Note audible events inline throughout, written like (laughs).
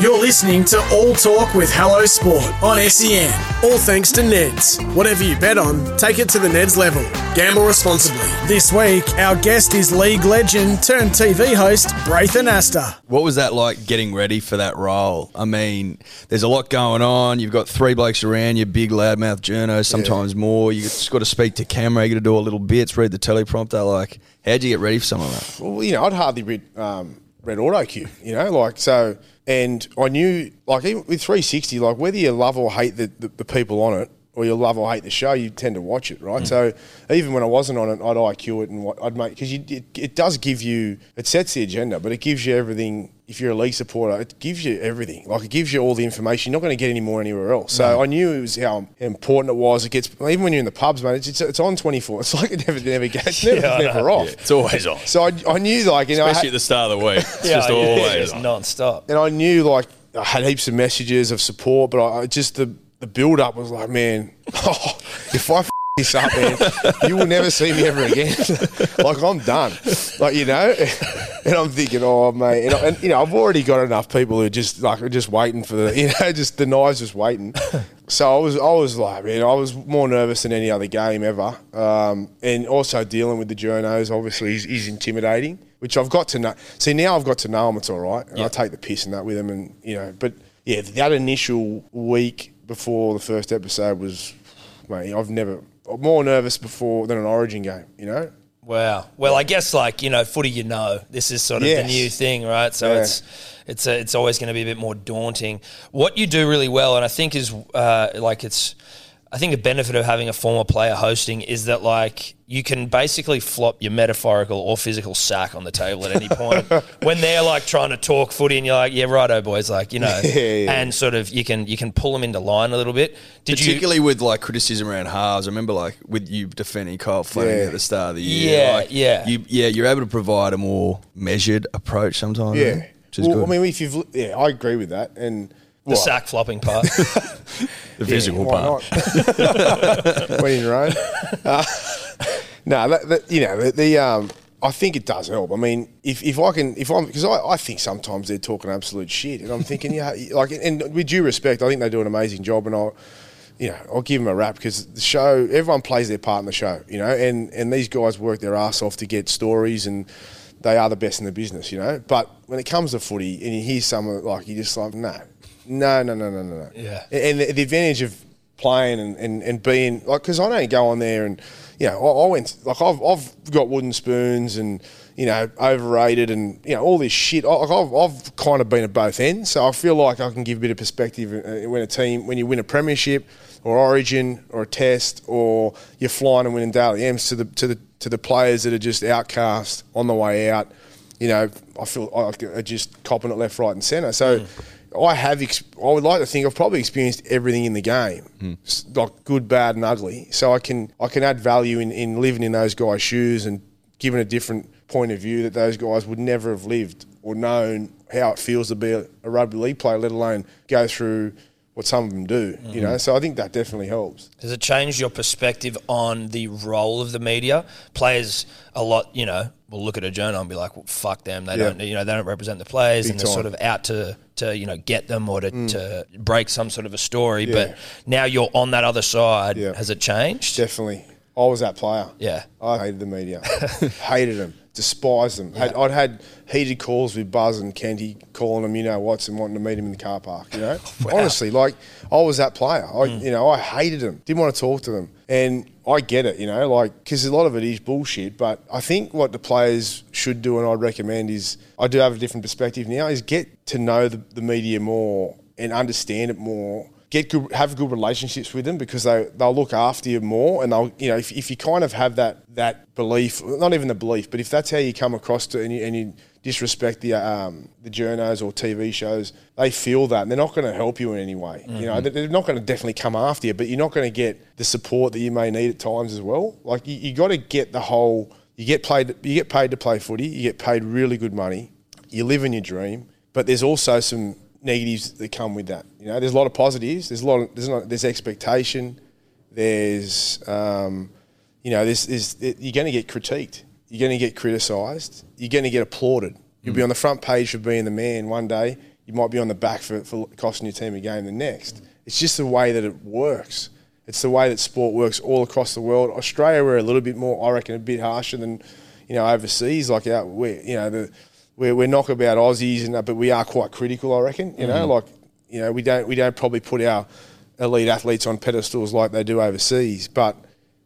You're listening to All Talk with Hello Sport on SEN. All thanks to Neds. Whatever you bet on, take it to the Neds level. Gamble responsibly. This week, our guest is league legend turned TV host Braith Anasta. What was that like getting ready for that role? I mean, there's a lot going on. You've got three blokes around you, big loudmouth journos, sometimes more. You just got to speak to camera. You got to do all little bits, read the teleprompter. Like, how'd you get ready for some of that? Well, you know, I'd hardly read um, read auto cue. You know, like so, and I knew like even with 360, like whether you love or hate the, the, the people on it, or you love or hate the show, you tend to watch it, right? Mm. So even when I wasn't on it, I'd IQ it and what I'd make because it, it does give you it sets the agenda, but it gives you everything. If you're a league supporter, it gives you everything. Like it gives you all the information. You're not going to get any more anywhere else. So mm. I knew it was how important it was. It gets even when you're in the pubs, man. It's, it's, it's on 24. It's like it never never gets never, Yeah, never know. off. It's always on. So I, I knew like you know I Especially had- at the start of the week. It's (laughs) Yeah, just yeah, always it's on. non-stop. and I knew like I had heaps of messages of support, but I, I just the the build up was like, man, (laughs) oh, if I this up, man, you will never see me ever again. (laughs) like I'm done, like you know. And I'm thinking, oh mate, and, and you know, I've already got enough people who are just like are just waiting for the, you know, (laughs) just the knives just waiting. (laughs) So I was, I was like, man, I was more nervous than any other game ever, um, and also dealing with the journos. Obviously, is, is intimidating, which I've got to know. See, now I've got to know them. It's all right. And I take the piss and that with them, and you know, but yeah, that initial week before the first episode was, mate, I've never more nervous before than an Origin game. You know, Wow. Well, I guess like you know, footy. You know, this is sort of Yes. the new thing, right? So Yeah. it's it's a, it's always going to be a bit more daunting. What you do really well, and I think is uh, like it's. I think a benefit of having a former player hosting is that like you can basically flop your metaphorical or physical sack on the table at any (laughs) point when they're like trying to talk footy and you're like, yeah, righto, boys, like you know, (laughs) Yeah, yeah. and sort of you can you can pull them into line a little bit. Did you? Particularly with like criticism around halves. I remember like with you defending Kyle Flanagan Yeah. at the start of the year. Yeah, like, yeah. You, yeah, you're able to provide a more measured approach sometimes. yeah. Which is well, good. I mean, if you've yeah, I agree with that, and the sack flopping part. (laughs) the physical part. when in Rome. Uh, (laughs) no, that, that, you know the, the um, I think it does help. I mean, if, if I can, if I'm because I, I think sometimes they're talking absolute shit, and I'm thinking, (laughs) yeah, like, and with due respect, I think they do an amazing job, and I'll. You know, I'll give them a rap because the show, everyone plays their part in the show, you know, and, and these guys work their ass off to get stories and they are the best in the business, you know. But when it comes to footy and you hear someone like, you just like, no, no, no, no, no, no, no. Yeah. And the, the advantage of playing and, and, and being like, because I don't go on there and, you know, I, I went, like, I've, I've got wooden spoons and, you know, overrated and, you know, all this shit. I, like, I've, I've kind of been at both ends. So I feel like I can give a bit of perspective uh, when a team, when you win a premiership or origin or a test or you're flying and winning Dally M's to the, to the, to the players that are just outcast on the way out you know, I feel like are just copping it left, right, and centre. So I have, ex- I would like to think I've probably experienced everything in the game, s- like good, bad, and ugly. So I can I can add value in, in living in those guys' shoes and giving a different point of view that those guys would never have lived or known how it feels to be a, a rugby league player, let alone go through what some of them do. You know, so I think that definitely helps. Has it changed your perspective on the role of the media? Players a lot, you know, will look at a journal and be like, well, "Fuck them! They Yeah. don't, you know, they don't represent the players, Big and they're time. Mm. sort of out to, to you know, get them or to, mm. to break some sort of a story." Yeah. But now you're on that other side. Yeah. Has it changed? Definitely. I was that player. Yeah. I hated the media. (laughs) hated them. Despised them. Had, I'd had heated calls with Buzz and Kenty calling them, you know, what's and wanting to meet him in the car park. You know, (laughs) honestly, like I was that player. I, hmm. you know, I hated them. Didn't want to talk to them, and I get it. You know, like because a lot of it is bullshit. But I think what the players should do, and I'd recommend is, I do have a different perspective now, is get to know the, the media more and understand it more get good, have good relationships with them because they they'll look after you more, and they'll you know if, if you kind of have that that belief, not even the belief, but if that's how you come across to and you, and you disrespect the um, the journos or TV shows, they feel that and they're not going to help you in any way. You know, they're not going to definitely come after you, but you're not going to get the support that you may need at times as well. Like you, you got to get the whole. You get paid. You get paid to play footy. You get paid really good money. You live in your dream, but there's also some negatives that come with that. You know, there's a lot of positives. There's a lot. Of, there's not. There's expectation. There's, um, you know, there's, there's, you're going to get critiqued. You're going to get criticised. You're going to get applauded. You'll be on the front page for being the man one day. You might be on the back for, for costing your team a game the next. It's just the way that it works. It's the way that sport works all across the world. Australia, we're a little bit more, I reckon, a bit harsher than, you know, overseas. Like, out, we, you know, the, we're, we're knockabout Aussies, and that, but we are quite critical, I reckon. You know, like, you know, we don't we don't probably put our elite athletes on pedestals like they do overseas. But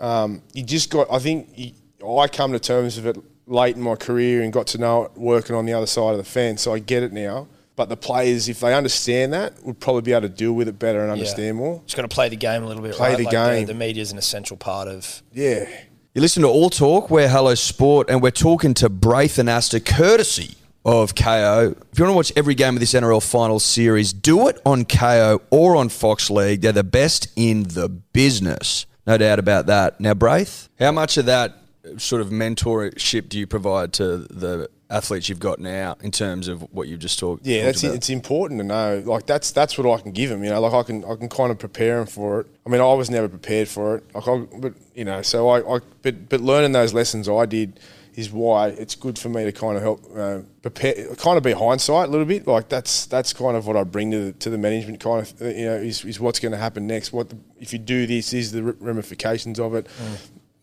um, you just got, I think, you, I come to terms with it late in my career and got to know it working on the other side of the fence, so I get it now. But the players, if they understand that, would probably be able to deal with it better and understand more. Just got to play the game a little bit. Play right? the Like game. The, media is an essential part of. Yeah. You listen to All Talk, we're Hello Sport, and we're talking to Braith Anasta, courtesy of Kayo. If you want to watch every game of this NRL final series, do it on Kayo or on Fox League. They're the best in the business. No doubt about that. Now, Braith, how much of that sort of mentorship do you provide to the athletes you've got now in terms of what you've just talked Yeah, talked that's about? it's important to know. Like that's that's what I can give them. You know, like I can I can kind of prepare them for it. I mean, I was never prepared for it. Like, I, but you know, so I, I but but learning those lessons I did is why it's good for me to kind of help uh, prepare, kind of be hindsight a little bit. Like that's that's kind of what I bring to the, to the management. Kind of, you know, is, is what's going to happen next. What the, if you do this? Is the ramifications of it?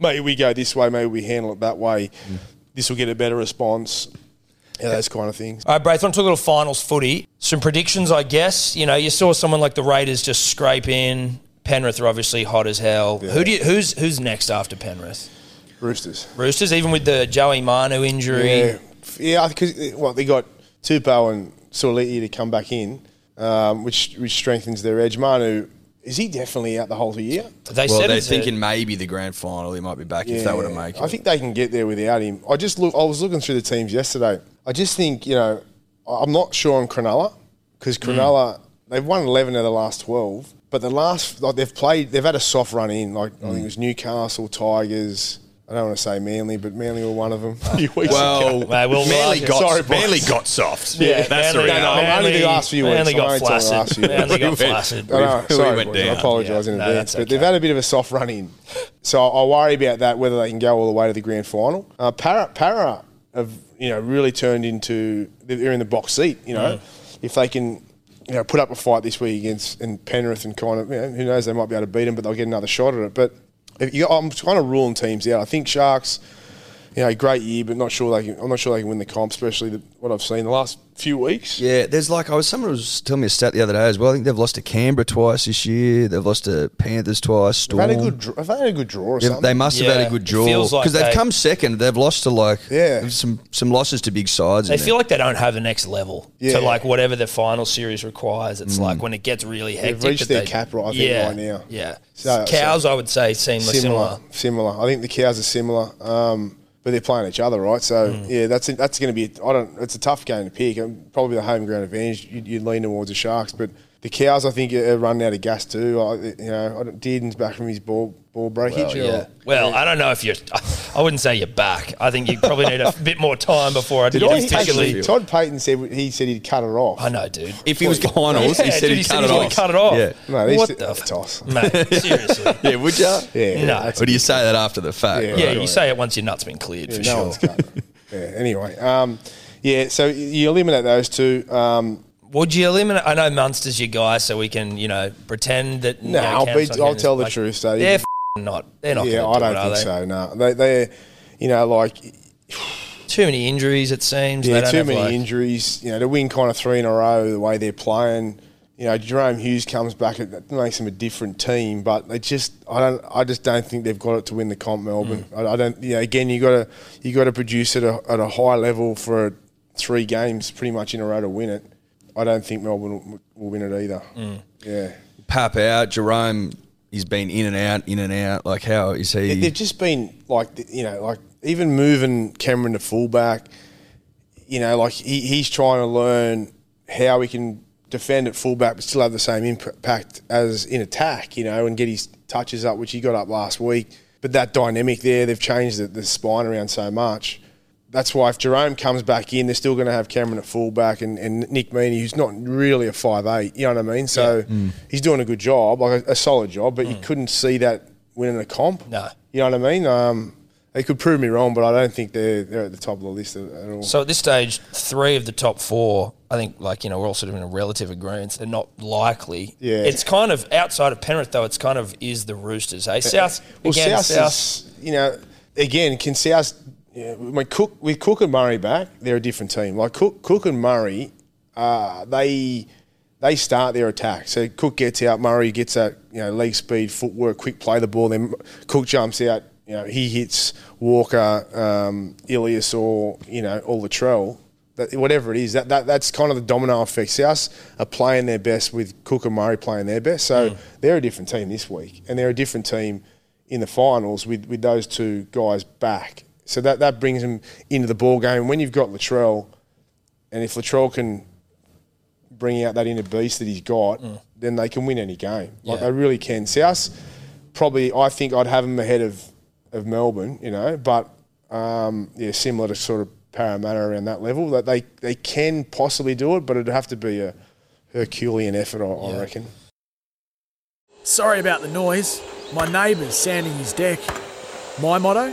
Maybe we go this way. Maybe we handle it that way. This will get a better response. Yeah, those kind of things. All right, Braith, on to a little finals footy. Some predictions, I guess. You know, you saw someone like the Raiders just scrape in. Penrith are obviously hot as hell. Who do you, who's who's next after Penrith? Roosters. Roosters, even with the Joey Manu injury. Yeah, yeah, because well, they got Tupou and Suaalii to come back in, um, which which strengthens their edge. Manu, is he definitely out the whole year? They well, said they're it's a- thinking maybe the grand final. He might be back if they were to make it. I think they can get there without him. I just look. I was looking through the teams yesterday. I just think you know, I'm not sure on Cronulla because Hmm. Cronulla they've won 11 of the last 12, but the last like they've played, they've had a soft run in. Like I Hmm. think it was Newcastle, Tigers. I don't want to say Manly, but Manly were one of them. a few weeks well, ago. Mate, we'll- Manly got Sorry. Manly got soft. Yeah, that's the Manly- No, no, reality. Only the last few weeks. Manly I'm got only telling the flaccid. last few Manly weeks. got We flaccid. I know, (laughs) We sorry, went boys, I down. apologise in Yeah, no, advance, that's but they've okay. had a bit of a soft run in, so I worry about that whether they can go all the way to the grand final. Uh, Para, Para have you know really turned into they're in the box seat. You know, if they can you know put up a fight this week against and Penrith and kind of you know, who knows they might be able to beat them, but they'll get another shot at it. But if you, I'm kind of ruling teams out. I think Sharks. You know, great year, but not sure they can. I'm not sure they can win the comp, especially the, what I've seen the last few weeks. Yeah, there's like I was someone was telling me a stat the other day as well. I think they've lost to Canberra twice this year. They've lost to Panthers twice. They've had a good. Draw, have they had a good draw or something? they must have had a good draw feels like because they've they- come second. They've lost to like Yeah. some some losses to big sides. They feel there. like they don't have the next level Yeah. to like whatever the final series requires. It's like when it gets really hectic. reached that their they- cap right, I think, yeah, right now. Yeah, So- cows, I would say, seem similar. similar, similar. I think the cows are similar, um, but they're playing each other, right? So Mm. yeah, that's that's going to be. I don't. It's a tough game to pick. Probably the home ground advantage. You'd, you'd lean towards the Sharks, but the cows, I think, are running out of gas too. I, you know, I Dearden's back from his ball ball breakage. or- Yeah. Well, I don't know if you're. I wouldn't say you're back. I think you probably need a (laughs) bit more time before I Did you I, particularly. actually, Todd Payten said he said he'd cut it off. I know, dude. if he was finals, he Yeah, said dude, he'd he said cut he's it off. cut it off. Yeah, No, What the, the that's f- toss. (laughs) Mate, seriously. (laughs) yeah. Would you? Yeah, No. that's Or do you say that after the fact? Yeah, Yeah, you say it once your nut's been cleared for no sure. one's Yeah. Anyway, um, yeah. So you eliminate those two. Um, Would you eliminate? I know Munster's your guy, so we can, you know, pretend that. No, you know, I'll, be, I'll tell this- the truth, Stady. Yeah, f- not. They're not. yeah, gonna I do don't it, think so. No, they they, you know, like Too many injuries. It seems. yeah, They too many like- injuries. You know, to win kind of three in a row the way they're playing. You know, Jahrome Hughes comes back. It makes them a different team, but they just I don't I just don't think they've got it to win the comp. Melbourne. Mm. I, I don't. You know, again, you got to you got to produce at a at a high level for three games, pretty much in a row to win it. I don't think Melbourne will, will win it either. Mm. Yeah. Pap out. Jahrome, he's been in and out, in and out. Like, how is he? They've just been like you know, like even moving Cameron to fullback. You know, like he, he's trying to learn how he can defend at fullback but still have the same impact as in attack. You know, and get his touches up, which he got up last week. But that dynamic there, they've changed the, the spine around so much. That's why if Jahrome comes back in, they're still going to have Cameron at fullback and, and Nick Meaney, who's not really a five eight. You know what I mean? So mm. he's doing a good job, like a, a solid job. But you mm. couldn't see that winning a comp. No. You know what I mean? Um, they could prove me wrong, but I don't think they're they're at the top of the list at, at all. So at this stage, three of the top four, I think, like you know, we're all sort of in a relative agreement. They're not likely. Yeah. It's kind of outside of Penrith, though. It's kind of is the Roosters. Eh? Hey, South well, again. South, South. is, you know, again, can South, yeah, when Cook, with Cook and Murray back, they're a different team. Like Cook, Cook and Murray, uh, they they start their attack. So Cook gets out, Murray gets that, you know, leg speed, footwork, quick play the ball. Then Cook jumps out, you know, he hits Walker, um, Ilias, or you know, or Latrell. That, whatever it is, that, that that's kind of the domino effect. South are playing their best with Cook and Murray playing their best. So they're a different team this week, and they're a different team in the finals with, with those two guys back. So that, that brings him into the ball game. When you've got Latrell, and if Latrell can bring out that inner beast that he's got, then they can win any game. Like Yeah. they really can. South probably, I think I'd have them ahead of, of Melbourne, you know, but um, yeah, similar to sort of Parramatta around that level. That they they can possibly do it, but it'd have to be a Herculean effort, I, I reckon. Sorry about the noise. My neighbour's sanding his deck. My motto